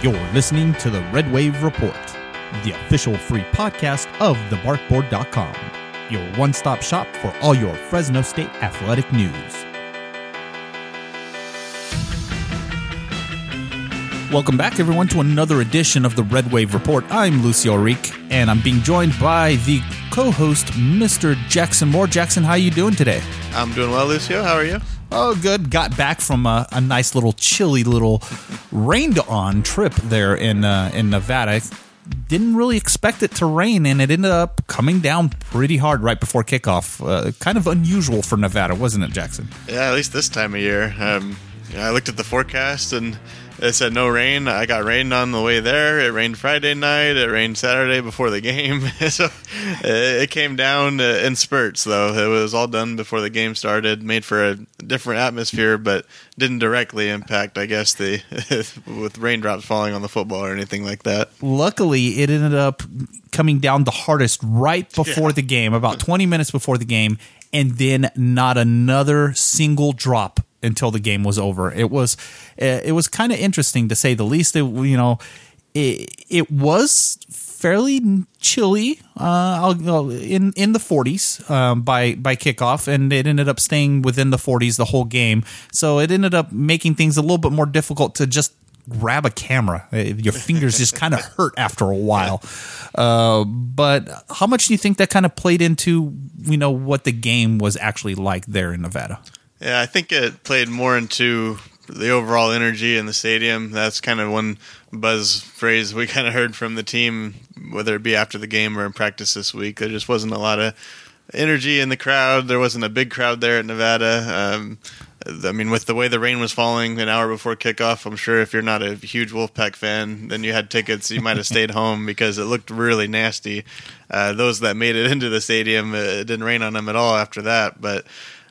You're listening to the Red Wave Report, the official free podcast of thebarkboard.com, your one stop shop for all your Fresno State athletic news. Welcome back, everyone, to another edition of the Red Wave Report. I'm Lucio Ourique, and I'm being joined by the co-host, Mr. Jackson Moore. Jackson, how you doing today? I'm doing well, Lucio. How are you? Oh, good. Got back from a, a nice little chilly little rained on trip there in uh, in Nevada. Didn't really expect it to rain, and it ended up coming down pretty hard right before kickoff. Uh, kind of unusual for Nevada, wasn't it, Jackson? Yeah, at least this time of year. Um, I looked at the forecast and it said no rain. I got rained on the way there. It rained Friday night. It rained Saturday before the game. so it came down uh, in spurts, though. It was all done before the game started, made for a different atmosphere, but didn't directly impact, I guess, the with raindrops falling on the football or anything like that. Luckily, it ended up coming down the hardest right before yeah. the game, about 20 minutes before the game, and then not another single drop until the game was over. It was eh, it was kind of interesting to say the least. It, you know, it, it was fairly chilly uh, in in the 40s um, by by kickoff, and it ended up staying within the 40s the whole game. So it ended up making things a little bit more difficult to just grab a camera. Eh, your fingers just kind of hurt after a while. Uh, but how much do you think that kind of played into you know what the game was actually like there in Nevada? Yeah, I think it played more into the overall energy in the stadium. That's kind of one buzz phrase we kind of heard from the team, whether it be after the game or in practice this week. There just wasn't a lot of energy in the crowd. There wasn't a big crowd there at Nevada. Um, I mean, with the way the rain was falling an hour before kickoff, I'm sure if you're not a huge Wolfpack fan, then you had tickets, you might have stayed home because it looked really nasty. Uh, those that made it into the stadium, it didn't rain on them at all after that. But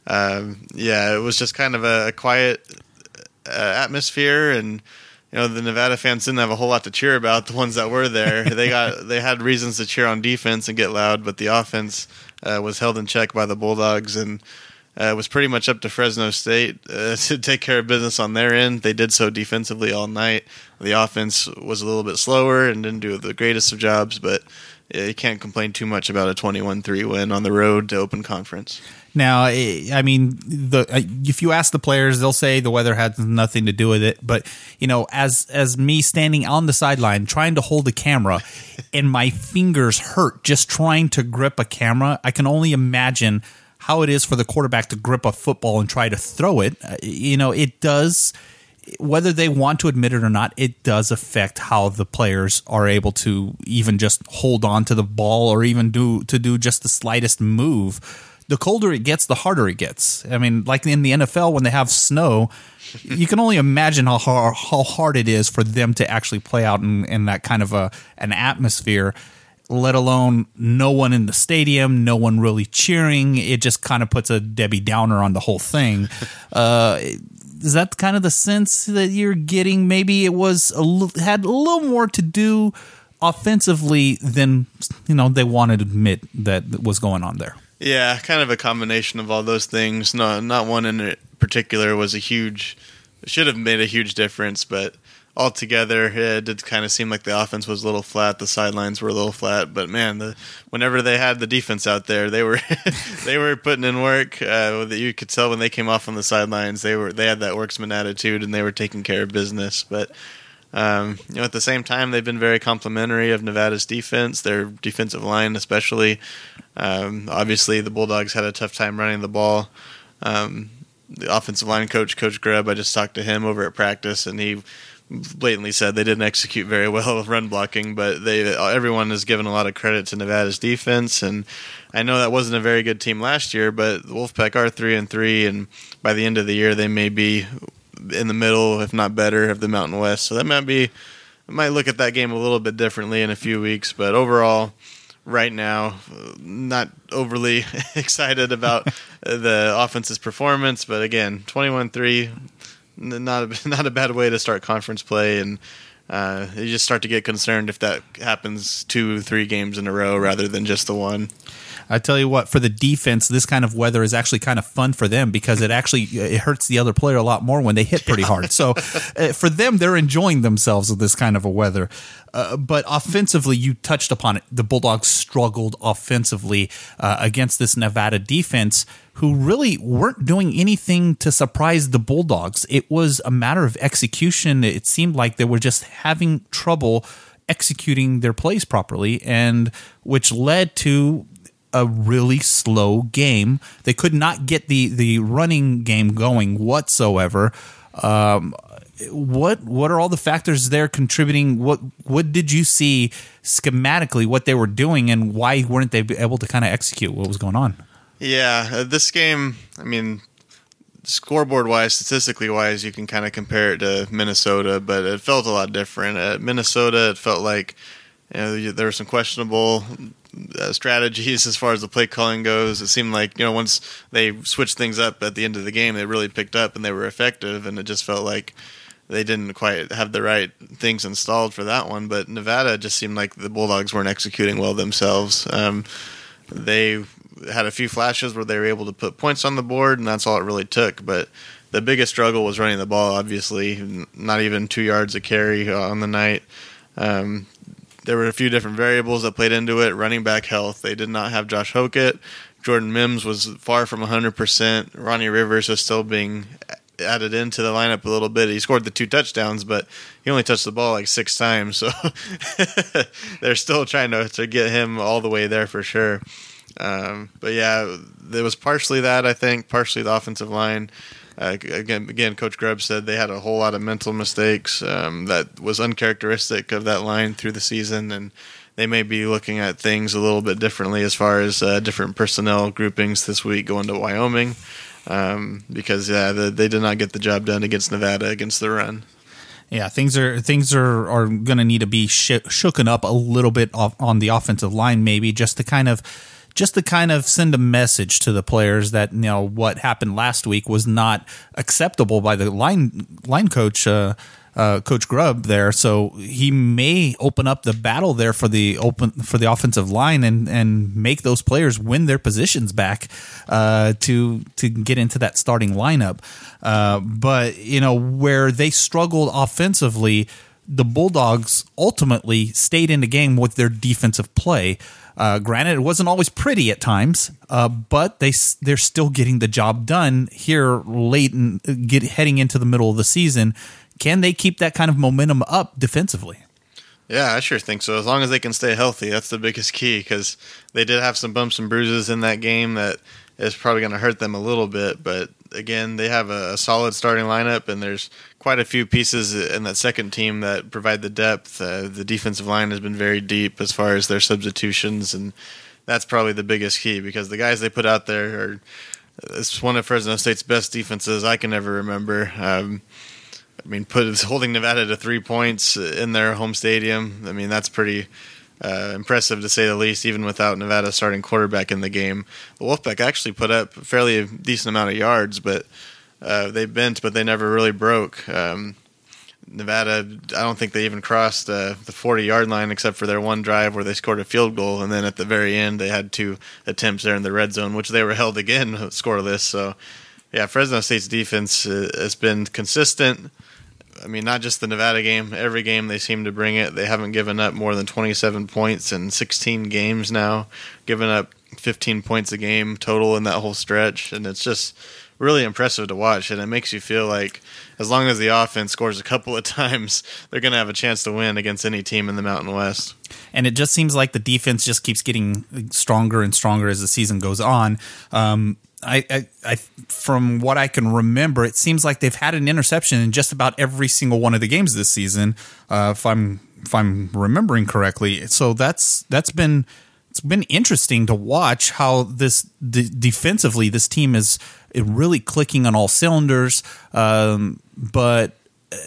um, yeah, it was just kind of a, a quiet uh, atmosphere, and you know the Nevada fans didn't have a whole lot to cheer about. The ones that were there, they got they had reasons to cheer on defense and get loud, but the offense uh, was held in check by the Bulldogs and. Uh, it was pretty much up to Fresno State uh, to take care of business on their end. They did so defensively all night. The offense was a little bit slower and didn't do the greatest of jobs, but you can't complain too much about a 21-3 win on the road to open conference. Now, I mean, the if you ask the players, they'll say the weather had nothing to do with it. But you know, as as me standing on the sideline trying to hold a camera, and my fingers hurt just trying to grip a camera, I can only imagine how it is for the quarterback to grip a football and try to throw it. Uh, you know, it does whether they want to admit it or not, it does affect how the players are able to even just hold on to the ball or even do to do just the slightest move. The colder it gets, the harder it gets. I mean, like in the NFL when they have snow, you can only imagine how hard, how hard it is for them to actually play out in, in that kind of a an atmosphere. Let alone no one in the stadium, no one really cheering. It just kind of puts a Debbie Downer on the whole thing. Uh, is that kind of the sense that you're getting? Maybe it was a had a little more to do offensively than you know they wanted to admit that was going on there. Yeah, kind of a combination of all those things. No, not one in particular was a huge. Should have made a huge difference, but altogether, it did kind of seem like the offense was a little flat. The sidelines were a little flat, but man, the whenever they had the defense out there, they were they were putting in work. Uh, you could tell when they came off on the sidelines, they were they had that worksman attitude and they were taking care of business. But um, you know, at the same time, they've been very complimentary of Nevada's defense, their defensive line especially. Um, obviously, the Bulldogs had a tough time running the ball. Um, the offensive line coach, Coach Grubb, I just talked to him over at practice, and he blatantly said they didn't execute very well with run blocking, but they everyone has given a lot of credit to Nevada's defense, and I know that wasn't a very good team last year, but the Wolfpack are three and three, and by the end of the year they may be in the middle, if not better, of the Mountain West. So that might be I might look at that game a little bit differently in a few weeks, but overall. Right now, not overly excited about the offense's performance, but again, 21 3, not a, not a bad way to start conference play, and uh, you just start to get concerned if that happens two, three games in a row rather than just the one. I tell you what, for the defense, this kind of weather is actually kind of fun for them because it actually it hurts the other player a lot more when they hit pretty hard. So uh, for them, they're enjoying themselves with this kind of a weather. Uh, but offensively, you touched upon it. The Bulldogs struggled offensively uh, against this Nevada defense, who really weren't doing anything to surprise the Bulldogs. It was a matter of execution. It seemed like they were just having trouble executing their plays properly, and which led to a really slow game. They could not get the the running game going whatsoever. Um, what what are all the factors there contributing? What what did you see schematically what they were doing, and why weren't they able to kind of execute what was going on? Yeah, uh, this game. I mean, scoreboard wise, statistically wise, you can kind of compare it to Minnesota, but it felt a lot different. At Minnesota, it felt like you know, there were some questionable uh, strategies as far as the play calling goes. It seemed like you know once they switched things up at the end of the game, they really picked up and they were effective, and it just felt like they didn't quite have the right things installed for that one. But Nevada just seemed like the Bulldogs weren't executing well themselves. Um, they had a few flashes where they were able to put points on the board, and that's all it really took. But the biggest struggle was running the ball. Obviously, not even two yards of carry on the night. Um, there were a few different variables that played into it. Running back health, they did not have Josh Hokit. Jordan Mims was far from 100%. Ronnie Rivers is still being added into the lineup a little bit. He scored the two touchdowns, but he only touched the ball like six times. So they're still trying to, to get him all the way there for sure. Um, but yeah, it was partially that, I think, partially the offensive line. Uh, again, again, Coach Grubb said they had a whole lot of mental mistakes um, that was uncharacteristic of that line through the season, and they may be looking at things a little bit differently as far as uh, different personnel groupings this week going to Wyoming, um, because yeah, the, they did not get the job done against Nevada against the run. Yeah, things are things are are going to need to be sh- shooken up a little bit on the offensive line, maybe just to kind of just to kind of send a message to the players that you know what happened last week was not acceptable by the line line coach. Uh, uh, Coach Grubb there, so he may open up the battle there for the open for the offensive line and and make those players win their positions back uh, to to get into that starting lineup. Uh, but you know where they struggled offensively, the Bulldogs ultimately stayed in the game with their defensive play. Uh, granted, it wasn't always pretty at times, uh, but they they're still getting the job done here late and get heading into the middle of the season. Can they keep that kind of momentum up defensively? Yeah, I sure think so. As long as they can stay healthy, that's the biggest key because they did have some bumps and bruises in that game that is probably going to hurt them a little bit. But again, they have a, solid starting lineup, and there's quite a few pieces in that second team that provide the depth. Uh, the defensive line has been very deep as far as their substitutions, and that's probably the biggest key because the guys they put out there are. It's one of Fresno State's best defenses I can ever remember. Um, I mean, put holding Nevada to three points in their home stadium. I mean, that's pretty uh, impressive to say the least, even without Nevada starting quarterback in the game. The Wolfpack actually put up a fairly decent amount of yards, but uh, they bent, but they never really broke. Um, Nevada, I don't think they even crossed uh, the 40 yard line except for their one drive where they scored a field goal. And then at the very end, they had two attempts there in the red zone, which they were held again scoreless. So, yeah, Fresno State's defense uh, has been consistent. I mean, not just the Nevada game. Every game they seem to bring it. They haven't given up more than 27 points in 16 games now, given up 15 points a game total in that whole stretch. And it's just really impressive to watch. And it makes you feel like as long as the offense scores a couple of times, they're going to have a chance to win against any team in the Mountain West. And it just seems like the defense just keeps getting stronger and stronger as the season goes on. Um, I, I, I, from what I can remember, it seems like they've had an interception in just about every single one of the games this season. Uh, if I'm if I'm remembering correctly, so that's that's been it's been interesting to watch how this de- defensively this team is really clicking on all cylinders. Um, but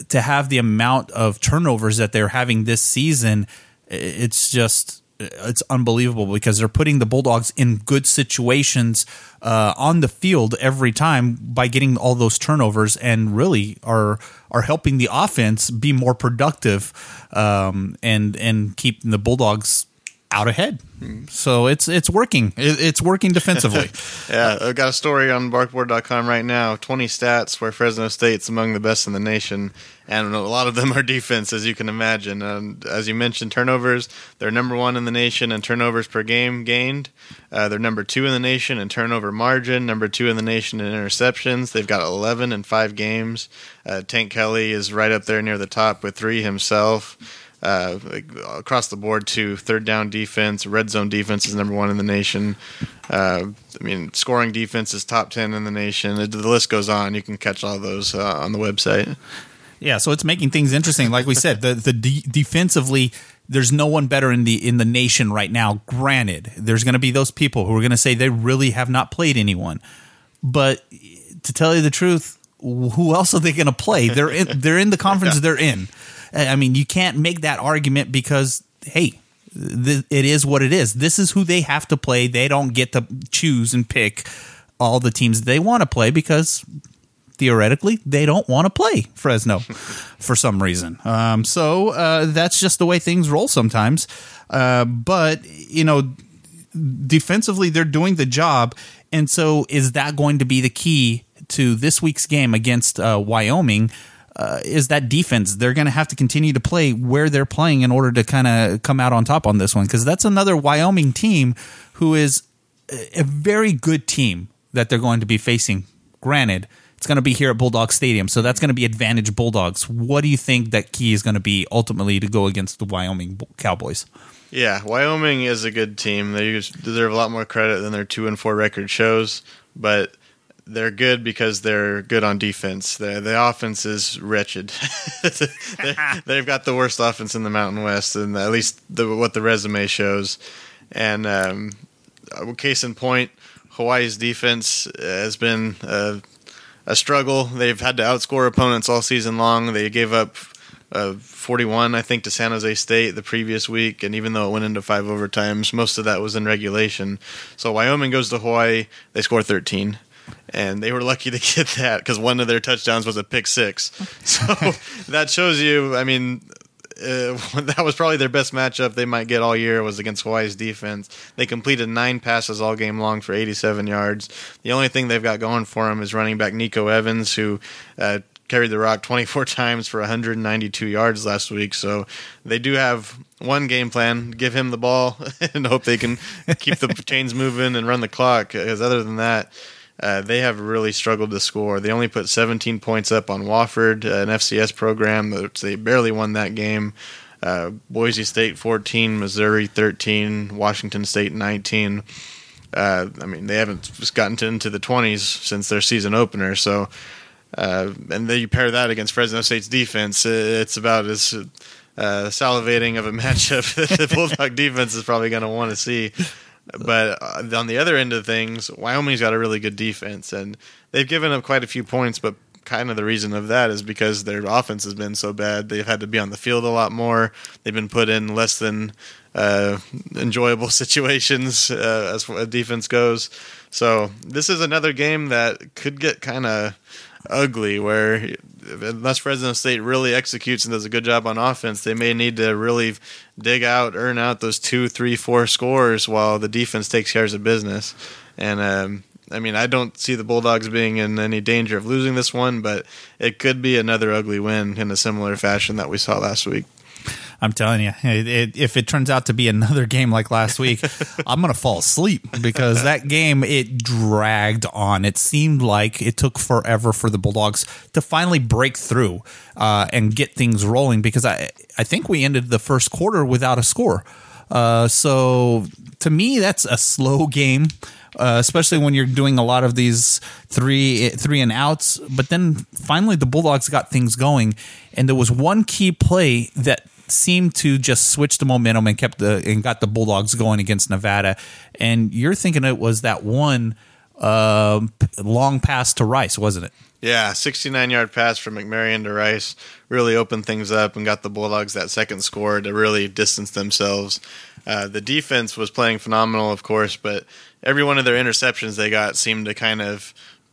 to have the amount of turnovers that they're having this season, it's just it's unbelievable because they're putting the Bulldogs in good situations uh, on the field every time by getting all those turnovers and really are are helping the offense be more productive um, and and keep the Bulldogs out ahead. So it's it's working. It's working defensively. yeah, I've got a story on barkboard.com right now. 20 stats where Fresno State's among the best in the nation, and a lot of them are defense, as you can imagine. And as you mentioned, turnovers, they're number one in the nation in turnovers per game gained. Uh, they're number two in the nation in turnover margin, number two in the nation in interceptions. They've got 11 in five games. Uh, Tank Kelly is right up there near the top with three himself uh, across the board to third down defense, red zone defense is number one in the nation. Uh, I mean, scoring defense is top ten in the nation. The list goes on. You can catch all those uh, on the website. Yeah, so it's making things interesting. Like we said, the the de- defensively, there's no one better in the in the nation right now. Granted, there's going to be those people who are going to say they really have not played anyone, but to tell you the truth, who else are they going to play? They're in they're in the conference they're in. I mean, you can't make that argument because, hey, th- it is what it is. This is who they have to play. They don't get to choose and pick all the teams they want to play because theoretically they don't want to play Fresno for some reason. Um, so uh, that's just the way things roll sometimes. Uh, but, you know, defensively, they're doing the job. And so is that going to be the key to this week's game against uh, Wyoming? Uh, is that defense. They're going to have to continue to play where they're playing in order to kind of come out on top on this one because that's another Wyoming team who is a very good team that they're going to be facing. Granted, it's going to be here at Bulldog Stadium, so that's going to be advantage Bulldogs. What do you think that key is going to be ultimately to go against the Wyoming Cowboys? Yeah, Wyoming is a good team. They deserve a lot more credit than their two and four record shows, but they're good because they're good on defense. The the offense is wretched. they've got the worst offense in the Mountain West, and at least the, what the resume shows. And um, case in point, Hawaii's defense has been a, a, struggle. They've had to outscore opponents all season long. They gave up uh, 41, I think, to San Jose State the previous week, and even though it went into five overtimes, most of that was in regulation. So Wyoming goes to Hawaii, they score 13 and they were lucky to get that because one of their touchdowns was a pick six. So that shows you. I mean, uh, that was probably their best matchup they might get all year was against Hawaii's defense. They completed nine passes all game long for 87 yards. The only thing they've got going for them is running back Nico Evans, who uh, carried the rock 24 times for 192 yards last week. So they do have one game plan: give him the ball and hope they can keep the chains moving and run the clock. Because other than that uh, they have really struggled to score. They only put 17 points up on Wofford, uh, an FCS program. They barely won that game. Uh, Boise State 14, Missouri 13, Washington State 19. Uh, I mean, they haven't gotten to, into the 20s since their season opener. So, uh, and then you pair that against Fresno State's defense, it's about as uh, salivating of a matchup that the Bulldog defense is probably going to want to see. But uh, on the other end of things, Wyoming's got a really good defense, and they've given up quite a few points. But kind of the reason of that is because their offense has been so bad. They've had to be on the field a lot more. They've been put in less than uh, enjoyable situations uh, as as defense goes. So this is another game that could get kind of ugly where unless Fresno State really executes and does a good job on offense, they may need to really dig out, earn out those two, three, four scores while the defense takes care of business. And um, I mean, I don't see the Bulldogs being in any danger of losing this one, but it could be another ugly win in a similar fashion that we saw last week. I'm telling you, it, it, if it turns out to be another game like last week, I'm gonna fall asleep because that game it dragged on. It seemed like it took forever for the Bulldogs to finally break through uh, and get things rolling. Because I I think we ended the first quarter without a score. Uh, so to me, that's a slow game. Uh, especially when you're doing a lot of these three three and outs. But then finally, the Bulldogs got things going, and there was one key play that seemed to just switch the momentum and kept the and got the Bulldogs going against Nevada. And you're thinking it was that one uh, long pass to Rice, wasn't it? Yeah, 69 yard pass from McMaryion to Rice really opened things up and got the Bulldogs that second score to really distance themselves. Uh, the defense was playing phenomenal, of course, but every one of their interceptions they got seemed to kind of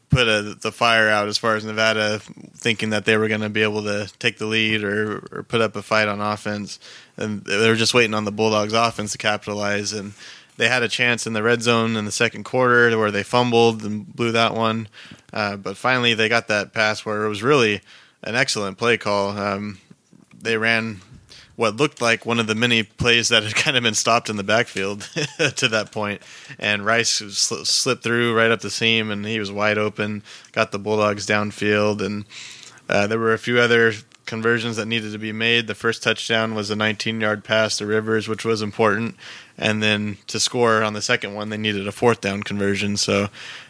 put a, the fire out as far as Nevada thinking that they were going to be able to take the lead or, or put up a fight on offense. And they were just waiting on the Bulldogs offense to capitalize. And they had a chance in the red zone in the second quarter where they fumbled and blew that one. Uh, but finally, they got that pass where it was really an excellent play call. Um, they ran what looked like one of the many plays that had kind of been stopped in the backfield to that point. And Rice sl- slipped through right up the seam, and he was wide open. Got the Bulldogs downfield, and uh, there were a few other conversions that needed to be made. The first touchdown was a 19-yard pass to Rivers, which was important, and then to score on the second one, they needed a fourth down conversion. So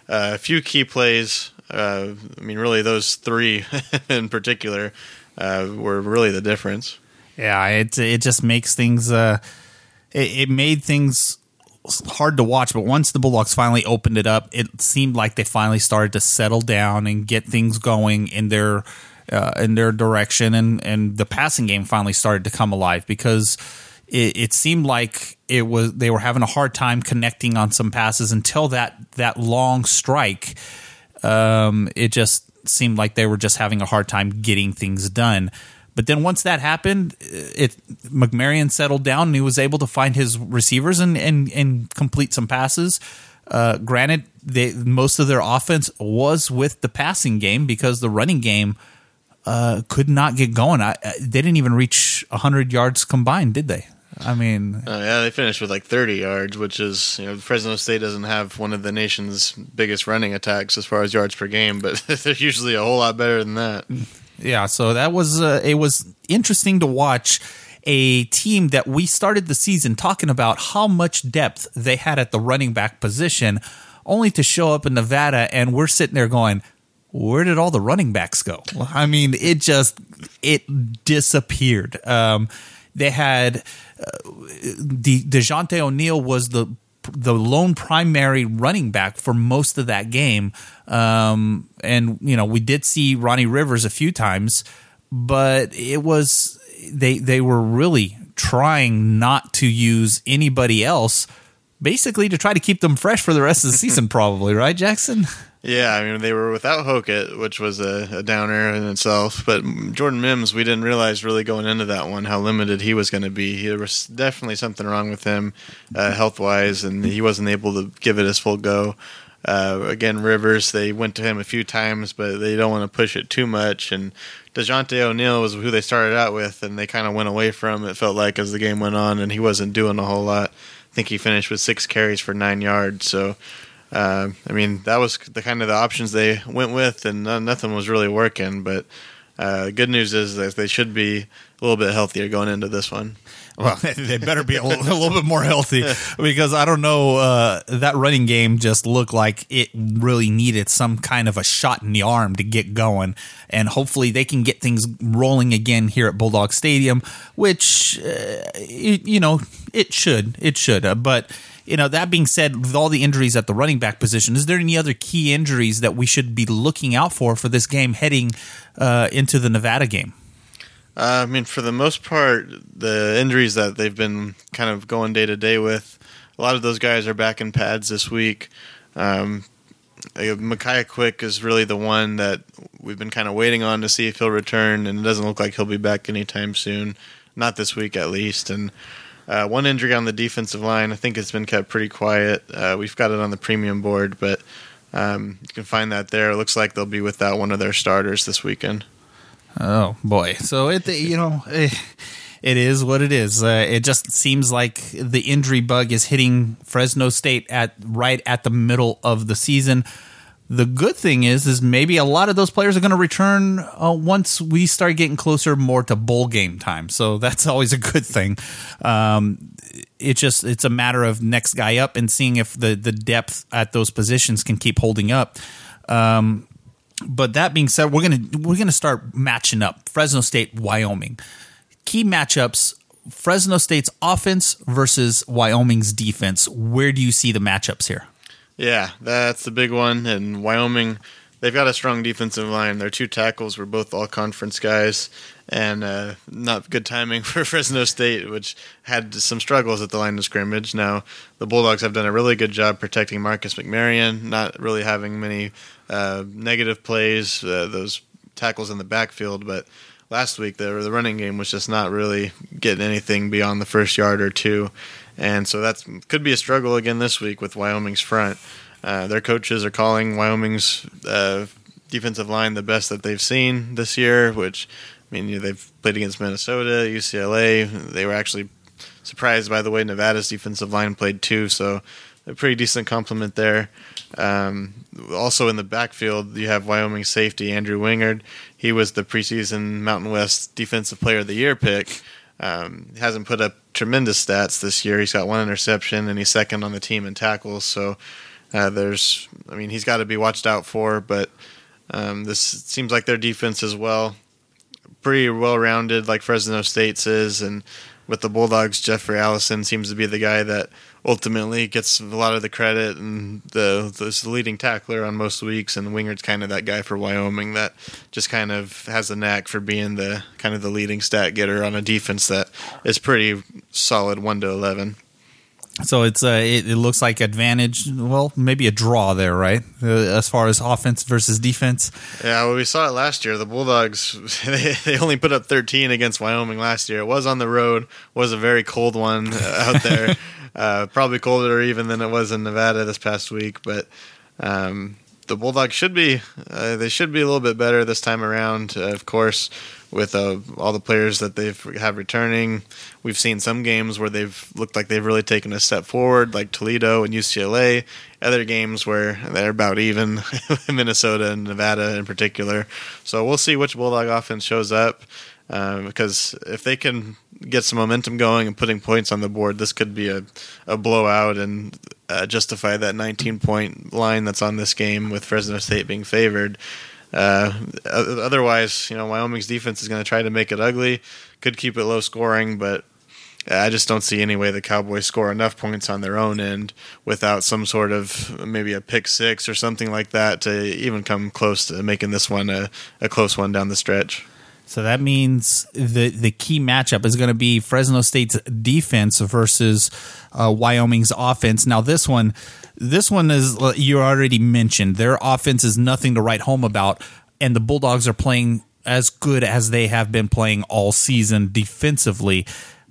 uh, a few key plays. Uh, I mean, really, those three in particular uh, were really the difference. Yeah, it it just makes things. Uh, it, it made things hard to watch. But once the Bulldogs finally opened it up, it seemed like they finally started to settle down and get things going in their uh, in their direction, and and the passing game finally started to come alive because. It, it seemed like it was they were having a hard time connecting on some passes until that that long strike. Um, it just seemed like they were just having a hard time getting things done. But then once that happened, it McMaryion settled down and he was able to find his receivers and and, and complete some passes. Uh, granted, they, most of their offense was with the passing game because the running game uh, could not get going. I, they didn't even reach 100 yards combined, did they? I mean, uh, yeah, they finished with like 30 yards, which is you know Fresno State doesn't have one of the nation's biggest running attacks as far as yards per game, but they're usually a whole lot better than that yeah, so that was uh, it was interesting to watch a team that we started the season talking about how much depth they had at the running back position, only to show up in Nevada and we're sitting there going, where did all the running backs go? I mean, it just it disappeared. Um, they had uh, the Dejounte O'Neal was the the lone primary running back for most of that game. Um, and you know, we did see Ronnie Rivers a few times, but it was they they were really trying not to use anybody else basically to try to keep them fresh for the rest of the season probably, right, Jackson? Yeah, I mean they were without Hokit, which was a, a, downer in itself. But Jordan Mims, we didn't realize really going into that one how limited he was going to be. There was definitely something wrong with him, uh, health wise, and he wasn't able to give it his full go. Uh, again, Rivers, they went to him a few times, but they don't want to push it too much. And Dejounte O'Neal was who they started out with, and they kind of went away from. It felt like as the game went on, and he wasn't doing a whole lot. I think he finished with six carries for nine yards. So uh, I mean, that was the kind of the options they went with, and nothing was really working. But uh, good news is that they should be a little bit healthier going into this one. Well, they better be a little, little bit more healthy because I don't know. Uh, that running game just looked like it really needed some kind of a shot in the arm to get going. And hopefully they can get things rolling again here at Bulldog Stadium, which, uh, it, you know, it should. It should. Uh, but you know, that being said, with all the injuries at the running back position, is there any other key injuries that we should be looking out for for this game heading uh, into the Nevada game? Uh, I mean, for the most part, the injuries that they've been kind of going day to day with, a lot of those guys are back in pads this week. Um, Michiah Quick is really the one that we've been kind of waiting on to see if he'll return, and it doesn't look like he'll be back anytime soon. Not this week, at least. And uh, one injury on the defensive line. I think it's been kept pretty quiet. Uh, we've got it on the premium board, but um, you can find that there. It looks like they'll be without one of their starters this weekend. Oh boy! So it you know it, it is what it is. Uh, it just seems like the injury bug is hitting Fresno State at right at the middle of the season. The good thing is, is maybe a lot of those players are going to return uh, once we start getting closer more to bowl game time. So that's always a good thing. Um, it just it's a matter of next guy up and seeing if the the depth at those positions can keep holding up. Um, but that being said, we're gonna we're gonna start matching up Fresno State, Wyoming. Key matchups: Fresno State's offense versus Wyoming's defense. Where do you see the matchups here? Yeah, that's the big one. And Wyoming, they've got a strong defensive line. Their two tackles were both all conference guys, and uh, not good timing for Fresno State, which had some struggles at the line of scrimmage. Now, the Bulldogs have done a really good job protecting Marcus McMaryion, not really having many uh, negative plays, uh, those tackles in the backfield, but last week the the running game was just not really getting anything beyond the first yard or two, and so that could be a struggle again this week with Wyoming's front. Uh, their coaches are calling Wyoming's uh, defensive line the best that they've seen this year, which I mean you know, they've played against Minnesota, UCLA. They were actually surprised by the way Nevada's defensive line played too, so a pretty decent compliment there. Um, also in the backfield, you have Wyoming safety Andrew Wingard. He was the preseason Mountain West Defensive Player of the Year pick. Um, hasn't put up tremendous stats this year. He's got one interception and he's second on the team in tackles. So uh, there's, I mean, he's got to be watched out for. But um, this seems like their defense as well, pretty well rounded, like Fresno State's is, and with the Bulldogs, Jeffrey Allison seems to be the guy that ultimately gets a lot of the credit and the, the leading tackler on most weeks. And Wingard's kind of that guy for Wyoming that just kind of has a knack for being the kind of the leading stat getter on a defense that is pretty solid one to eleven. So it's uh, it, it, looks like advantage. Well, maybe a draw there, right? Uh, as far as offense versus defense. Yeah, well, we saw it last year. The Bulldogs they, they only put up 13 against Wyoming last year. It was on the road. Was a very cold one uh, out there. uh, probably colder even than it was in Nevada this past week. But um, the Bulldogs should be uh, they should be a little bit better this time around. Uh, of course, with uh, all the players that they've have returning. We've seen some games where they've looked like they've really taken a step forward, like Toledo and UCLA. Other games where they're about even, Minnesota and Nevada in particular. So we'll see which Bulldog offense shows up. Um, because if they can get some momentum going and putting points on the board, this could be a, a blowout and uh, justify that 19 point line that's on this game with Fresno State being favored. Uh, otherwise, you know, Wyoming's defense is going to try to make it ugly. Could keep it low scoring, but I just don't see any way the Cowboys score enough points on their own end without some sort of maybe a pick six or something like that to even come close to making this one a, a close one down the stretch. So that means the the key matchup is going to be Fresno State's defense versus uh, Wyoming's offense. Now this one, this one is uh, you already mentioned their offense is nothing to write home about, and the Bulldogs are playing as good as they have been playing all season defensively.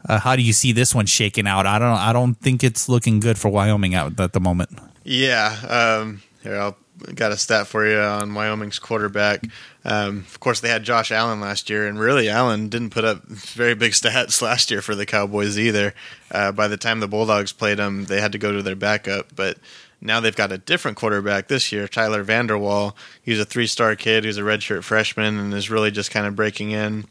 Uh, how do you see this one shaking out? I don't. I don't think it's looking good for Wyoming out at the moment. Yeah. Um, here, I'll got a stat for you on Wyoming's quarterback. Um, of course, they had Josh Allen last year, and really, Allen didn't put up very big stats last year for the Cowboys either. Uh, by the time the Bulldogs played them, they had to go to their backup. But now they've got a different quarterback this year, Tyler Vander Waal. He's a three-star kid who's a redshirt freshman and is really just kind of breaking in.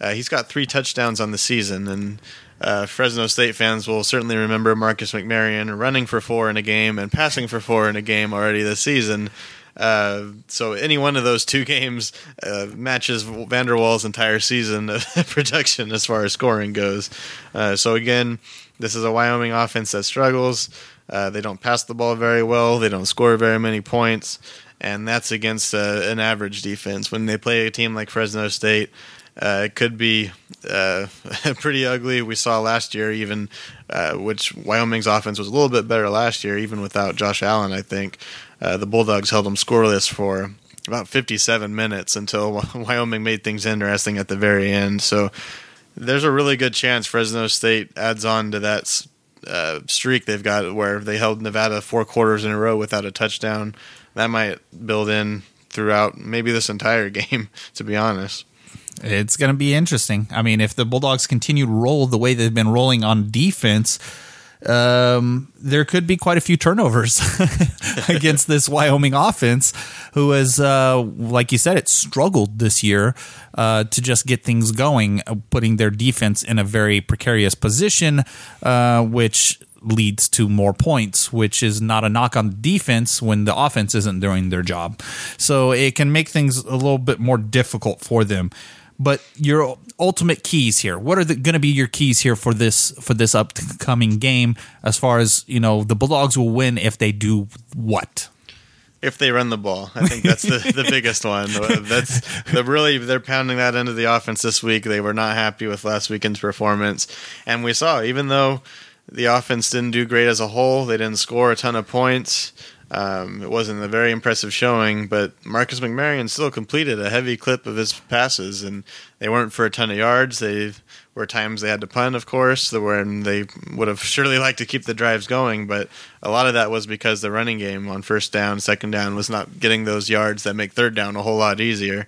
Uh, he's got three touchdowns on the season, and uh, Fresno State fans will certainly remember Marcus McMaryion running for four in a game and passing for four in a game already this season. Uh, so any one of those two games uh, matches Vander Waal's entire season of production as far as scoring goes. Uh, so again, this is a Wyoming offense that struggles. Uh, they don't pass the ball very well. They don't score very many points, and that's against uh, an average defense. When they play a team like Fresno State, uh, it could be uh, pretty ugly. We saw last year, even uh, which Wyoming's offense was a little bit better last year, even without Josh Allen. I think uh, the Bulldogs held them scoreless for about 57 minutes until Wyoming made things interesting at the very end. So there's a really good chance Fresno State adds on to that uh, streak they've got where they held Nevada four quarters in a row without a touchdown. That might build in throughout maybe this entire game, to be honest. It's going to be interesting. I mean, if the Bulldogs continue to roll the way they've been rolling on defense, um, there could be quite a few turnovers against this Wyoming offense, who has, uh, like you said, it struggled this year uh, to just get things going, putting their defense in a very precarious position, uh, which leads to more points, which is not a knock on defense when the offense isn't doing their job. So it can make things a little bit more difficult for them but your ultimate keys here what are going to be your keys here for this for this upcoming game as far as you know the bulldogs will win if they do what if they run the ball. I think that's the, the biggest one. That's the really they're pounding that into the offense this week. They were not happy with last weekend's performance, and we saw even though the offense didn't do great as a whole, they didn't score a ton of points. Um, it wasn't a very impressive showing, but Marcus McMaryion still completed a heavy clip of his passes, and they weren't for a ton of yards. They were times they had to punt, of course, when they would have surely liked to keep the drives going, but a lot of that was because the running game on first down, second down was not getting those yards that make third down a whole lot easier.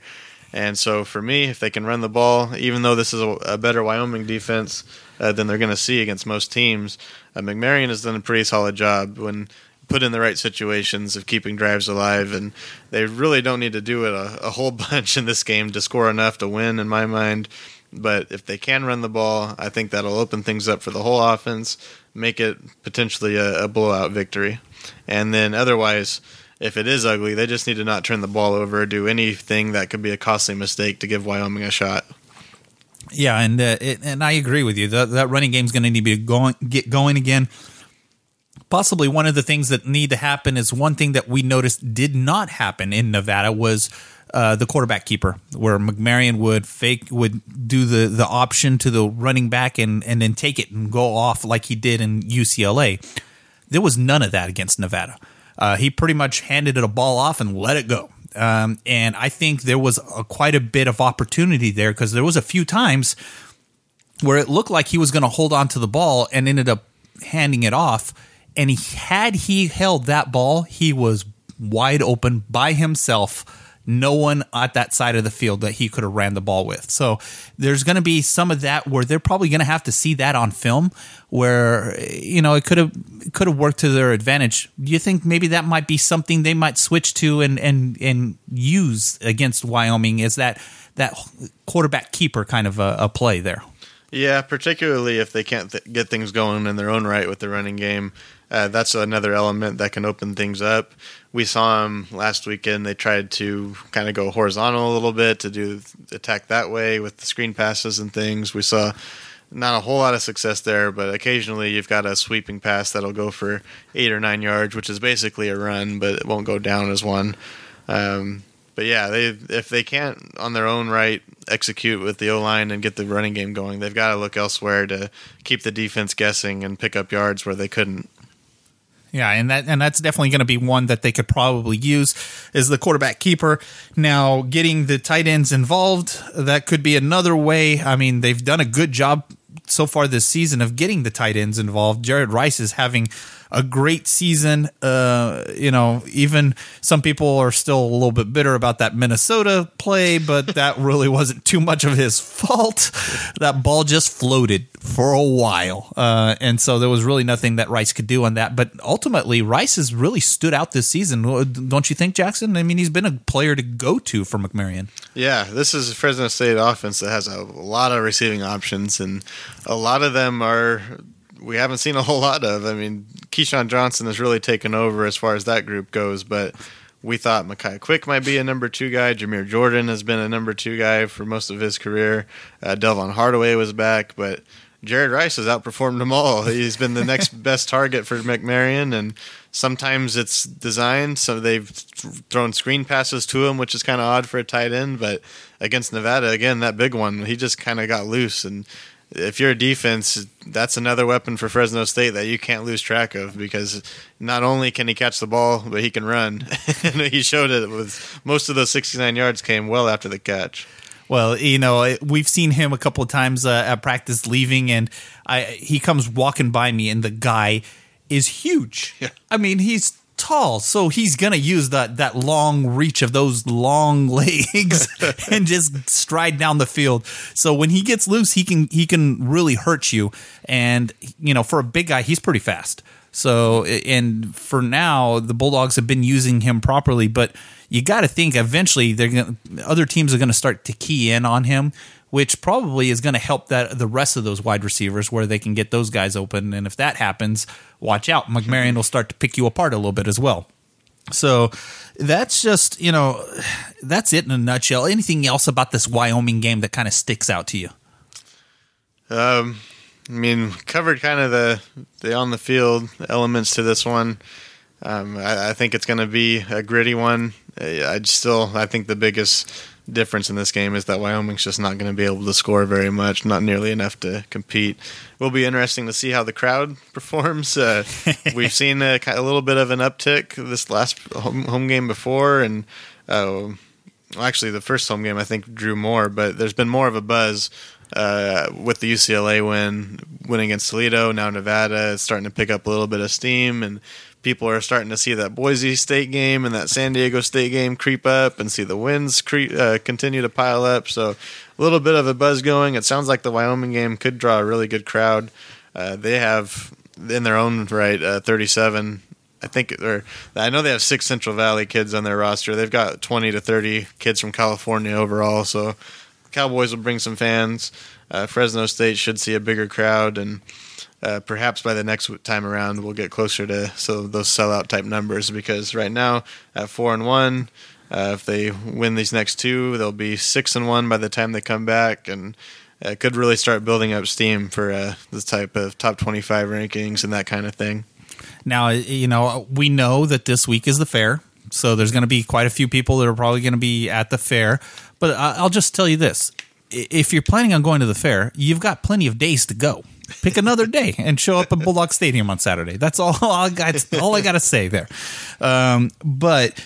And so for me, if they can run the ball, even though this is a, a better Wyoming defense uh, than they're going to see against most teams, uh, McMaryion has done a pretty solid job when put in the right situations of keeping drives alive. And they really don't need to do it a, a whole bunch in this game to score enough to win, in my mind. But if they can run the ball, I think that'll open things up for the whole offense, make it potentially a, a blowout victory. And then otherwise, if it is ugly, they just need to not turn the ball over or do anything that could be a costly mistake to give Wyoming a shot. Yeah, and uh, it, and I agree with you. That, that running game's going to need to be going get going again. Possibly one of the things that need to happen is one thing that we noticed did not happen in Nevada was uh, the quarterback keeper, where McMaryion would fake would do the the option to the running back and and then take it and go off like he did in UCLA. There was none of that against Nevada. Uh, he pretty much handed it a ball off and let it go. Um, and I think there was a, quite a bit of opportunity there because there was a few times where it looked like he was going to hold on to the ball and ended up handing it off. And he had he held that ball, he was wide open by himself no one at that side of the field that he could have ran the ball with. So there's going to be some of that where they're probably going to have to see that on film, where you know it could have could have worked to their advantage. Do you think maybe that might be something they might switch to and and and use against Wyoming? Is that that quarterback keeper kind of a, a play there? Yeah, particularly if they can't th- get things going in their own right with the running game. Uh, that's another element that can open things up we saw them last weekend. They tried to kind of go horizontal a little bit to do attack that way with the screen passes and things. We saw not a whole lot of success there, but occasionally you've got a sweeping pass that'll go for eight or nine yards, which is basically a run, but it won't go down as one. Um, but yeah, they if they can't on their own right execute with the O line and get the running game going, they've got to look elsewhere to keep the defense guessing and pick up yards where they couldn't. Yeah, and that and that's definitely going to be one that they could probably use is the quarterback keeper. Now, getting the tight ends involved, that could be another way. I mean, they've done a good job so far this season of getting the tight ends involved. Jared Rice is having a great season. Uh, you know, even some people are still a little bit bitter about that Minnesota play, but that really wasn't too much of his fault. That ball just floated for a while. Uh, and so there was really nothing that Rice could do on that. But ultimately, Rice has really stood out this season. Don't you think, Jackson? I mean, he's been a player to go to for McMaryion. Yeah, this is Fresno State offense that has a lot of receiving options, and a lot of them are we haven't seen a whole lot of. I mean, KeeSean Johnson has really taken over as far as that group goes, but we thought Makai Quick might be a number two guy. Jamire Jordan has been a number two guy for most of his career. Uh, Delvon Hardaway was back, but Jared Rice has outperformed them all. He's been the next best target for McMaryion, and sometimes it's designed so they've thrown screen passes to him, which is kind of odd for a tight end. But against Nevada, again, that big one, he just kind of got loose and if you're a defense, that's another weapon for Fresno State that you can't lose track of because not only can he catch the ball, but he can run. and he showed it with most of those 69 yards came well after the catch. Well, you know, we've seen him a couple of times uh, at practice leaving, and I, he comes walking by me, and the guy is huge. Yeah. I mean, he's tall, so he's gonna use that that long reach of those long legs and just stride down the field. So when he gets loose, he can he can really hurt you. And you know, for a big guy, he's pretty fast. So and for now, the Bulldogs have been using him properly, but you got to think eventually they're gonna, other teams are going to start to key in on him which probably is going to help that the rest of those wide receivers where they can get those guys open. And if that happens, watch out. McMaryion will start to pick you apart a little bit as well. So that's just, you know, that's it in a nutshell. Anything else about this Wyoming game that kind of sticks out to you? Um, I mean, covered kind of the the on the field elements to this one. Um, I, I, think it's going to be a gritty one. I still I think the biggest difference in this game is that Wyoming's just not going to be able to score very much, not nearly enough to compete. It will be interesting to see how the crowd performs. Uh, we've seen a, a, little bit of an uptick this last home, home game before, and uh, well, actually the first home game I think drew more, but there's been more of a buzz uh, with the UCLA win, winning against Toledo. Now Nevada is starting to pick up a little bit of steam, and people are starting to see that Boise State game and that San Diego State game creep up and see the wins creep, uh, continue to pile up. So a little bit of a buzz going. It sounds like the Wyoming game could draw a really good crowd. Uh, they have in their own right uh, 37. I think or I know they have six Central Valley kids on their roster. They've got 20 to 30 kids from California overall. So Cowboys will bring some fans. Uh, Fresno State should see a bigger crowd and uh, perhaps by the next time around we'll get closer to so those sellout type numbers because right now at four and one, uh, if they win these next two, they'll be six and one by the time they come back, and it uh, could really start building up steam for uh, this type of top twenty-five rankings and that kind of thing. Now, you know, we know that this week is the fair, so there's going to be quite a few people that are probably going to be at the fair. But I'll just tell you this: if you're planning on going to the fair, you've got plenty of days to go pick another day and show up at Bulldog Stadium on Saturday. That's all, I got. All I got to say there. Um, but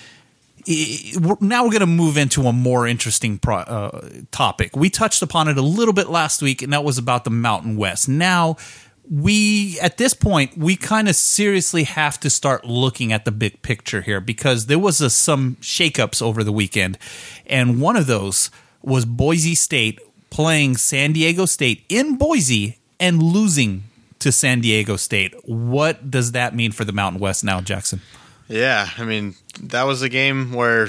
now we're going to move into a more interesting pro, uh, topic. We touched upon it a little bit last week, and that was about the Mountain West. Now we at this point we kind of seriously have to start looking at the big picture here because there was a, some shakeups over the weekend, and one of those was Boise State playing San Diego State in Boise and losing to San Diego State. What does that mean for the Mountain West now, Jackson? Yeah, I mean that was a game where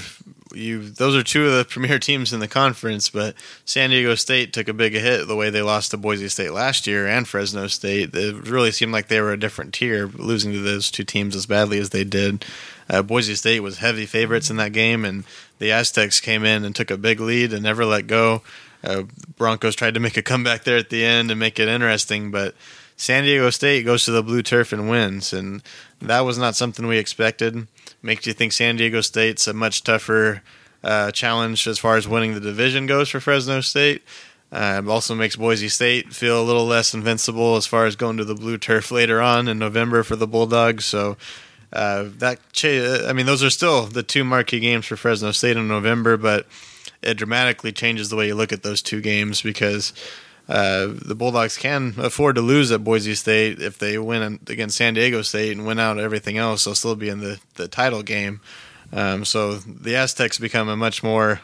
you those are two of the premier teams in the conference, but San Diego State took a big hit the way they lost to Boise State last year and Fresno State. It really seemed like they were a different tier, losing to those two teams as badly as they did. Uh, Boise State was heavy favorites in that game, and the Aztecs came in and took a big lead and never let go. Uh, Broncos tried to make a comeback there at the end and make it interesting, but San Diego State goes to the blue turf and wins, and that was not something we expected. Makes you think San Diego State's a much tougher uh, challenge as far as winning the division goes for Fresno State. Uh, also makes Boise State feel a little less invincible as far as going to the blue turf later on in November for the Bulldogs. So uh, that, I mean, those are still the two marquee games for Fresno State in November, but it dramatically changes the way you look at those two games because uh, the Bulldogs can afford to lose at Boise State if they win against San Diego State and win out everything else. They'll still be in the, the title game. Um, so the Aztecs become a much more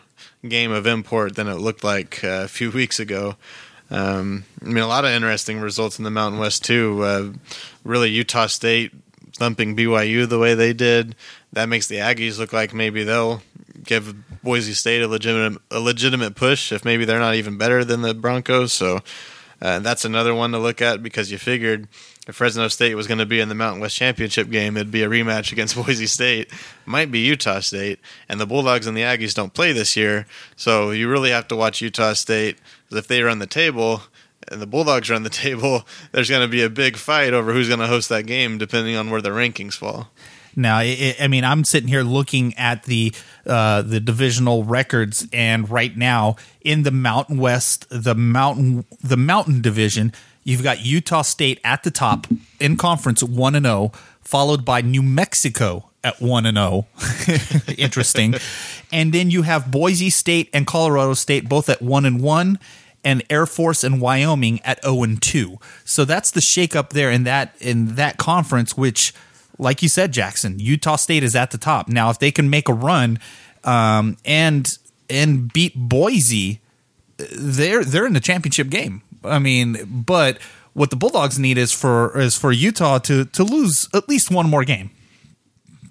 game of import than it looked like uh, a few weeks ago. Um, I mean, a lot of interesting results in the Mountain West too. Uh, really, Utah State thumping BYU the way they did. That makes the Aggies look like maybe they'll give Boise State a legitimate a legitimate push if maybe they're not even better than the Broncos. So uh, that's another one to look at because you figured if Fresno State was going to be in the Mountain West Championship game, it'd be a rematch against Boise State. Might be Utah State, and the Bulldogs and the Aggies don't play this year, so you really have to watch Utah State because if they run the table and the Bulldogs run the table, there's going to be a big fight over who's going to host that game, depending on where the rankings fall. Now, it, I mean, I'm sitting here looking at the uh, the divisional records, and right now in the Mountain West, the mountain the Mountain Division, you've got Utah State at the top in conference one and zero, oh, followed by New Mexico at one and zero. Oh. Interesting, and then you have Boise State and Colorado State both at one and one and Air Force and Wyoming at 0 and 2. So that's the shakeup there in that in that conference, which like you said, Jackson, Utah State is at the top now. If they can make a run um, and and beat Boise, they're they're in the championship game. I mean, but what the Bulldogs need is for is for Utah to to lose at least one more game,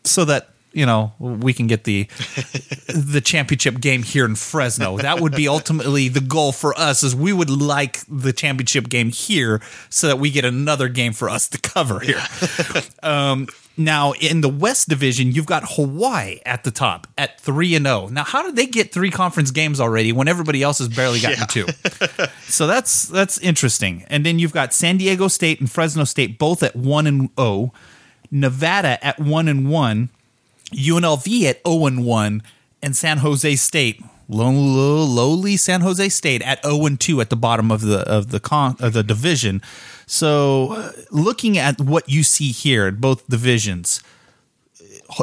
so that you know we can get the the championship game here in Fresno. That would be ultimately the goal for us. Is we would like the championship game here so that we get another game for us to cover here. um, now in the West Division, you've got Hawaii at the top at three and zero. Oh. Now, how did they get three conference games already when everybody else has barely gotten yeah. two? so that's that's interesting. And then you've got San Diego State and Fresno State both at one and zero. Oh Nevada at one and one, UNLV at zero and one, and San Jose State, low, low, lowly San Jose State at zero and two at the bottom of the of the con of the division. So, uh, looking at what you see here in both divisions,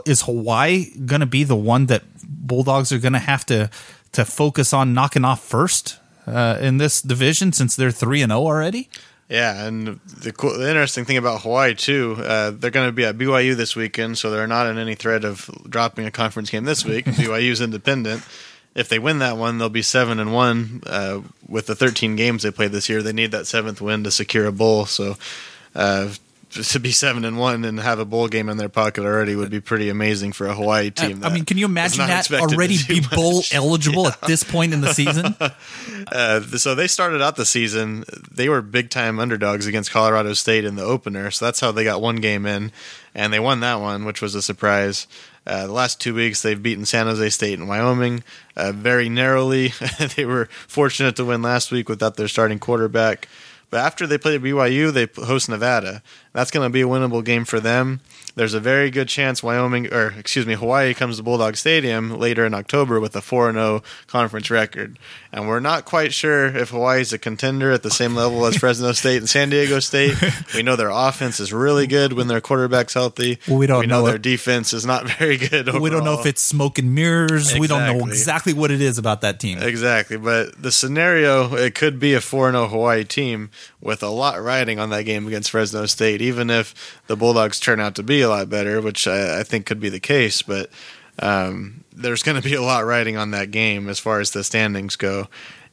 is Hawaii going to be the one that Bulldogs are going to have to to focus on knocking off first uh, in this division since they're three and zero already? Yeah, and the, cool, the interesting thing about Hawaii too, uh, they're going to be at BYU this weekend, so they're not in any threat of dropping a conference game this week. BYU's independent. If they win that one, they'll be seven and one uh, with the 13 games they played this year. They need that seventh win to secure a bowl. So uh, to be seven and one and have a bowl game in their pocket already would be pretty amazing for a Hawaii team. I mean, can you imagine that already be bowl eligible yeah. at this point in the season? uh, so they started out the season; they were big time underdogs against Colorado State in the opener. So that's how they got one game in, and they won that one, which was a surprise. Uh, the last two weeks, they've beaten San Jose State and Wyoming uh, very narrowly. they were fortunate to win last week without their starting quarterback. But after they play BYU, they host Nevada. That's going to be a winnable game for them there's a very good chance Wyoming or excuse me Hawaii comes to Bulldog Stadium later in October with a 4-0 conference record. And we're not quite sure if Hawaii's a contender at the same level as Fresno State and San Diego State. We know their offense is really good when their quarterback's healthy. Well, we don't we know, know their defense is not very good. Overall. We don't know if it's smoke and mirrors. Exactly. We don't know exactly what it is about that team. Exactly, but the scenario it could be a 4-0 Hawaii team with a lot riding on that game against Fresno State even if the Bulldogs turn out to be a lot better, which I, I think could be the case. But um, there's going to be a lot riding on that game as far as the standings go.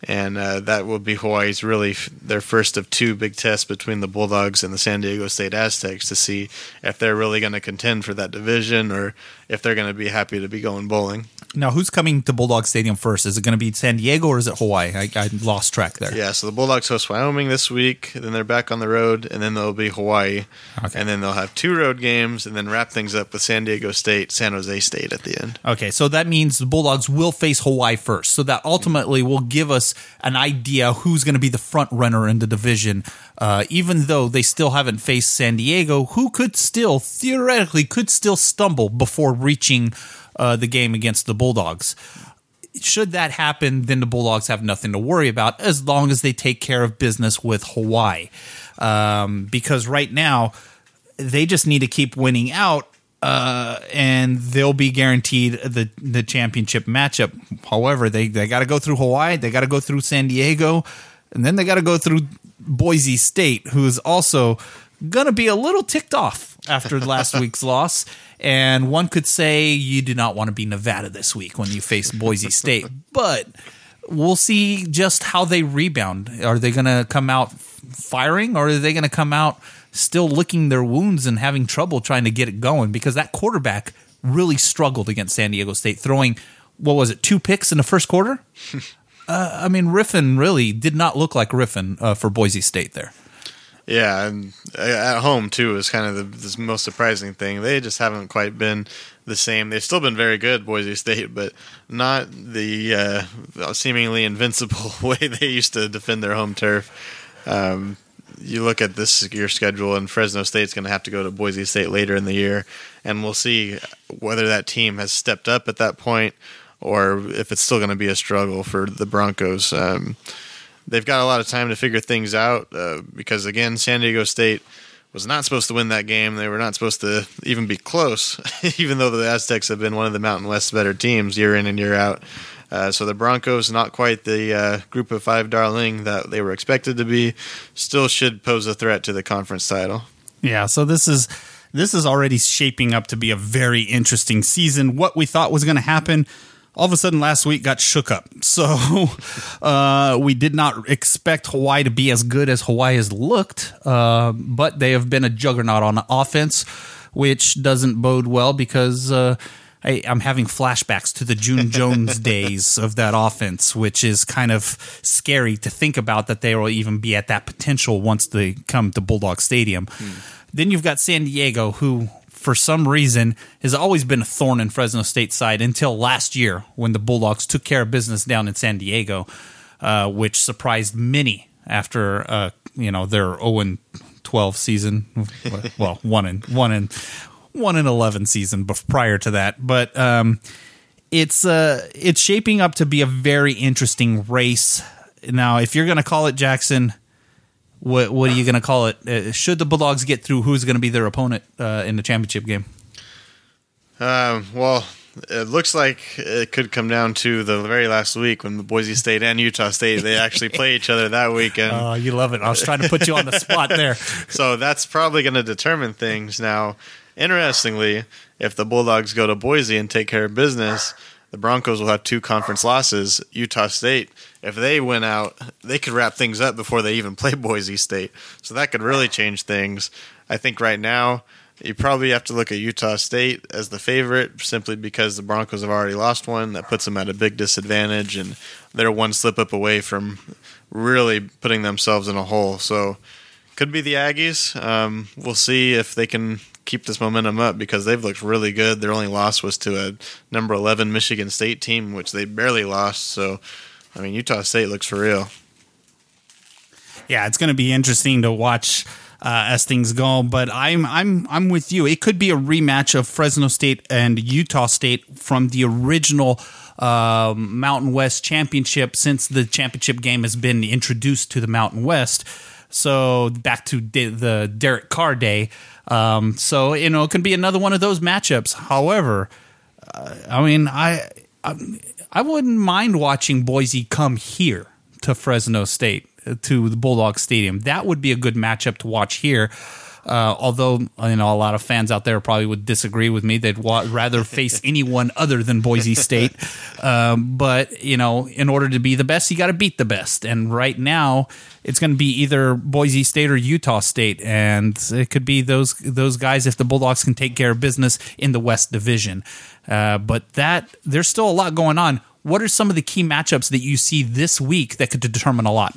And uh, that will be Hawaii's really f- their first of two big tests between the Bulldogs and the San Diego State Aztecs to see if they're really going to contend for that division or if they're going to be happy to be going bowling. Now, who's coming to Bulldog Stadium first? Is it going to be San Diego or is it Hawaii? I, I, lost track there. Yeah, so the Bulldogs host Wyoming this week, then they're back on the road, and then they'll be Hawaii. Okay. And then they'll have two road games, and then wrap things up with San Diego State, San Jose State at the end. Okay, so that means the Bulldogs will face Hawaii first. So that ultimately will give us an idea who's going to be the front runner in the division. Uh, even though they still haven't faced San Diego, who could still, theoretically, could still stumble before reaching – uh, the game against the Bulldogs. Should that happen, then the Bulldogs have nothing to worry about as long as they take care of business with Hawaii. Um, because right now, they just need to keep winning out uh, and they'll be guaranteed the the championship matchup. However, they they got to go through Hawaii, they got to go through San Diego, and then they got to go through Boise State, who is also going to be a little ticked off after last week's loss. And one could say you do not want to be Nevada this week when you face Boise State, but we'll see just how they rebound. Are they going to come out firing or are they going to come out still licking their wounds and having trouble trying to get it going? Because that quarterback really struggled against San Diego State, throwing, what was it, two picks in the first quarter? uh, I mean, Rypien really did not look like Rypien uh, for Boise State there. Yeah, and uh, at home too is kind of the, the, most surprising thing. They just haven't quite been the same. They've still been very good, Boise State, but not the uh, seemingly invincible way they used to defend their home turf. Um, you look at this year schedule, and Fresno State's going to have to go to Boise State later in the year, and we'll see whether that team has stepped up at that point or if it's still going to be a struggle for the Broncos. Um, they've got a lot of time to figure things out uh, because again, San Diego State was not supposed to win that game. They were not supposed to even be close, even though the Aztecs have been one of the Mountain West's better teams year in and year out. Uh, so the Broncos, not quite the uh, group of five darling that they were expected to be, still should pose a threat to the conference title. Yeah, so this is this is already shaping up to be a very interesting season. What we thought was going to happen all of a sudden last week got shook up. So uh, we did not expect Hawaii to be as good as Hawaii has looked, uh, but they have been a juggernaut on offense, which doesn't bode well because. Uh, I, am having flashbacks to the June Jones days of that offense, which is kind of scary to think about that they will even be at that potential once they come to Bulldog Stadium. Hmm. Then you've got San Diego, who for some reason, has always been a thorn in Fresno State's side until last year when the Bulldogs took care of business down in San Diego, uh, which surprised many after uh, you know their 0 twelve season. well, one in one in one in eleven season prior to that, but um, it's uh, it's shaping up to be a very interesting race. Now, if you're going to call it Jackson, what what are you going to call it? Uh, should the Bulldogs get through, who's going to be their opponent uh, in the championship game? Um, well, it looks like it could come down to the very last week when the Boise State and Utah State they actually play each other that weekend. Oh, you love it! I was trying to put you on the spot there. so that's probably going to determine things. Now, interestingly, if the Bulldogs go to Boise and take care of business, the Broncos will have two conference losses. Utah State, if they win out, they could wrap things up before they even play Boise State. So that could really change things. I think right now you probably have to look at Utah State as the favorite simply because the Broncos have already lost one. That puts them at a big disadvantage, and they're one slip up away from really putting themselves in a hole. So, could be the Aggies. Um, we'll see if they can keep this momentum up because they've looked really good. Their only loss was to a number 11 Michigan State team, which they barely lost. So, I mean, Utah State looks for real. Yeah, it's going to be interesting to watch uh, as things go. But I'm I'm I'm with you. It could be a rematch of Fresno State and Utah State from the original uh, Mountain West Championship since the championship game has been introduced to the Mountain West. So back to the Derek Carr day. Um, so you know it could be another one of those matchups. However, uh, I mean I, I I wouldn't mind watching Boise come here to Fresno State to the Bulldog Stadium. That would be a good matchup to watch here. Uh, although you know a lot of fans out there probably would disagree with me, they'd wa- rather face anyone other than Boise State. Um, but you know, in order to be the best, you got to beat the best. And right now, it's going to be either Boise State or Utah State, and it could be those those guys if the Bulldogs can take care of business in the West Division. Uh, but that there's still a lot going on. What are some of the key matchups that you see this week that could determine a lot?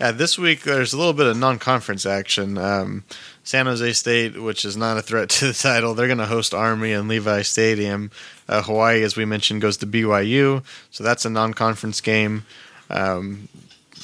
Yeah, this week there's a little bit of non-conference action. Um, San Jose State, which is not a threat to the title, they're going to host Army in Levi Stadium. Uh, Hawaii, as we mentioned, goes to BYU, so that's a non-conference game. Um,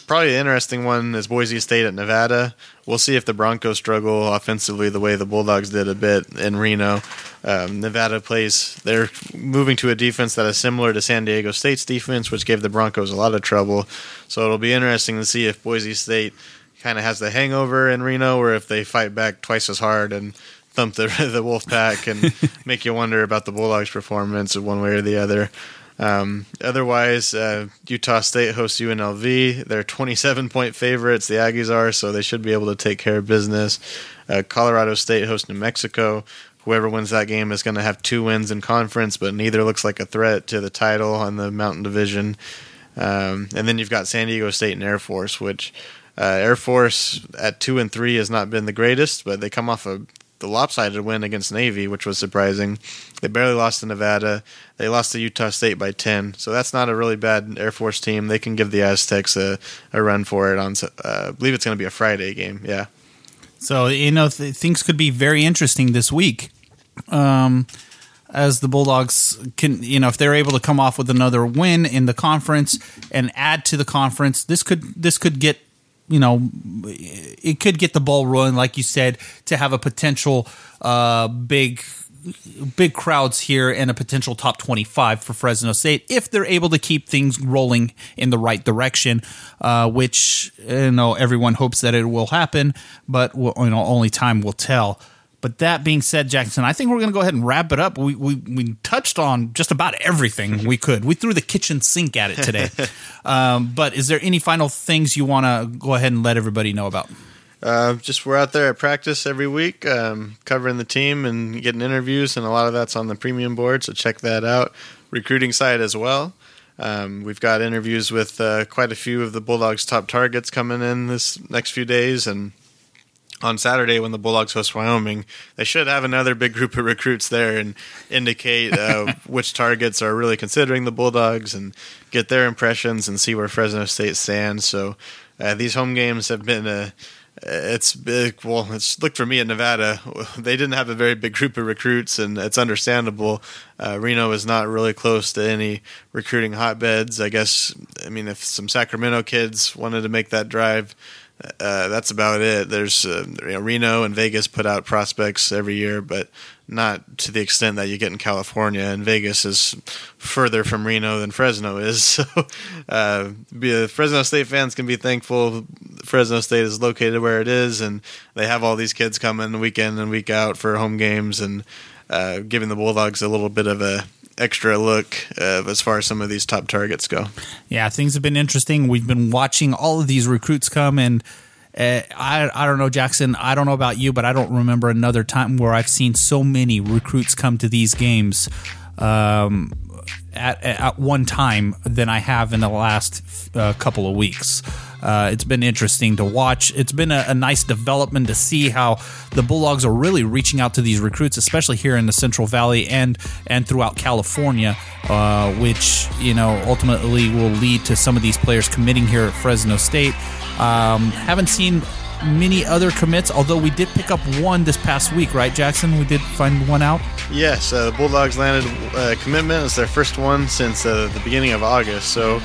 probably the interesting one is Boise State at Nevada. We'll see if the Broncos struggle offensively the way the Bulldogs did a bit in Reno. Um, Nevada plays, they're moving to a defense that is similar to San Diego State's defense, which gave the Broncos a lot of trouble. So it'll be interesting to see if Boise State kind of has the hangover in Reno or if they fight back twice as hard and thump the, the Wolfpack and make you wonder about the Bulldogs' performance one way or the other. Um, otherwise, uh, Utah State hosts UNLV. They're 27 point favorites. The Aggies are, so they should be able to take care of business. Uh, Colorado State hosts New Mexico. Whoever wins that game is going to have two wins in conference, but neither looks like a threat to the title on the Mountain Division. Um, and then you've got San Diego State and Air Force, which uh, Air Force at two and three has not been the greatest, but they come off a the lopsided win against Navy, which was surprising. They barely lost to Nevada. They lost to Utah State by 10. So that's not a really bad Air Force team. They can give the Aztecs a, a run for it on, uh, I believe it's going to be a Friday game. Yeah. So, you know, th- things could be very interesting this week. Um, as the Bulldogs can, you know, if they're able to come off with another win in the conference and add to the conference, this could this could get you know, it could get the ball rolling, like you said, to have a potential uh, big big crowds here and a potential top 25 for Fresno State if they're able to keep things rolling in the right direction, uh, which you know everyone hopes that it will happen, but you know only time will tell. But that being said, Jackson, I think we're going to go ahead and wrap it up. We, we, we touched on just about everything we could. We threw the kitchen sink at it today. um, but is there any final things you want to go ahead and let everybody know about? Uh, just we're out there at practice every week, um, covering the team and getting interviews, and a lot of that's on the premium board. So check that out. Recruiting side as well. Um, we've got interviews with uh, quite a few of the Bulldogs' top targets coming in this next few days, and on Saturday when the Bulldogs host Wyoming, they should have another big group of recruits there and indicate uh, which targets are really considering the Bulldogs and get their impressions and see where Fresno State stands. So uh, these home games have been a it's big. Well, it's looked for me in Nevada. They didn't have a very big group of recruits, and it's understandable. Uh, Reno is not really close to any recruiting hotbeds. I guess. I mean, if some Sacramento kids wanted to make that drive, uh, that's about it. There's uh, you know, Reno and Vegas put out prospects every year, but not to the extent that you get in California. And Vegas is further from Reno than Fresno is. So, uh, Fresno State fans can be thankful Fresno State is located where it is, and they have all these kids coming week in and week out for home games, and uh, giving the Bulldogs a little bit of a extra look uh, as far as some of these top targets go. Yeah, things have been interesting. We've been watching all of these recruits come, and uh, I I don't know, Jackson. I don't know about you, but I don't remember another time where I've seen so many recruits come to these games. Um, at, at one time than I have in the last uh, couple of weeks. Uh, it's been interesting to watch. It's been a, a, nice development to see how the Bulldogs are really reaching out to these recruits, especially here in the Central Valley and and throughout California, uh, which you know ultimately will lead to some of these players committing here at Fresno State. Um, haven't seen many other commits, although we did pick up one this past week, right, Jackson? We did find one out. Yes, uh, the Bulldogs landed a uh, commitment. It's their first one since uh, the beginning of August, so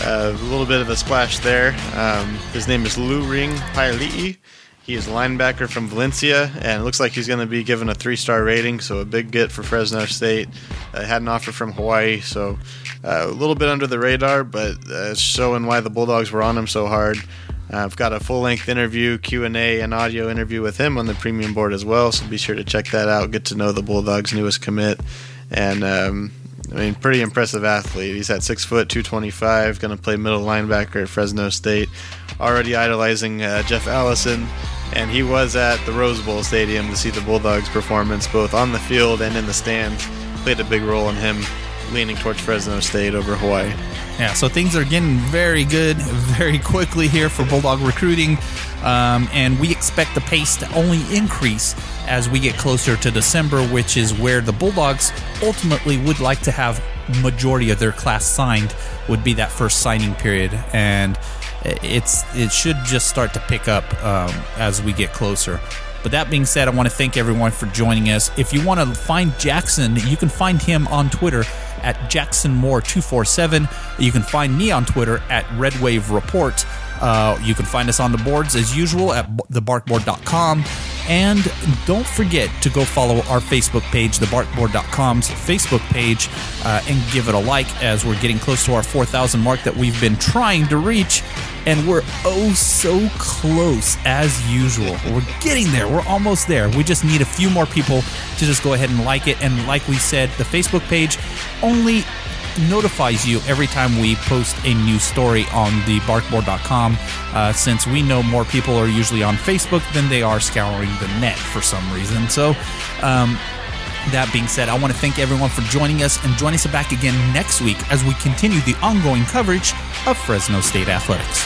uh, a little bit of a splash there. Um, his name is Lu Ring Paili'i. He is a linebacker from Valencia, and it looks like he's going to be given a three-star rating, so a big get for Fresno State. Uh, had an offer from Hawaii, so uh, a little bit under the radar, but uh, showing why the Bulldogs were on him so hard. Uh, I've got a full-length interview, Q&A, and audio interview with him on the premium board as well, so be sure to check that out. Get to know the Bulldogs' newest commit, and um, I mean, pretty impressive athlete. He's at six foot, two twenty five. Going to play middle linebacker at Fresno State. Already idolizing uh, Jeff Allison, and he was at the Rose Bowl Stadium to see the Bulldogs' performance, both on the field and in the stands. Played a big role in him leaning towards Fresno State over Hawaii. Yeah, so things are getting very good very quickly here for Bulldog recruiting, um, and we expect the pace to only increase as we get closer to December, which is where the Bulldogs ultimately would like to have majority of their class signed. Would be that first signing period, and it's it should just start to pick up um, as we get closer. But that being said, I want to thank everyone for joining us. If you want to find Jackson, you can find him on Twitter at JacksonMoore247. You can find me on Twitter at RedWave Report. Uh, you can find us on the boards as usual at thebarkboard.com. And don't forget to go follow our Facebook page, thebarkboard.com's Facebook page, uh, and give it a like as we're getting close to our 4,000 mark that we've been trying to reach. And we're oh so close as usual. We're getting there. We're almost there. We just need a few more people to just go ahead and like it. And like we said, the Facebook page only notifies you every time we post a new story on the barkboard.com uh, since we know more people are usually on Facebook than they are scouring the net for some reason. So, um, that being said, I want to thank everyone for joining us and join us back again next week as we continue the ongoing coverage of Fresno State Athletics.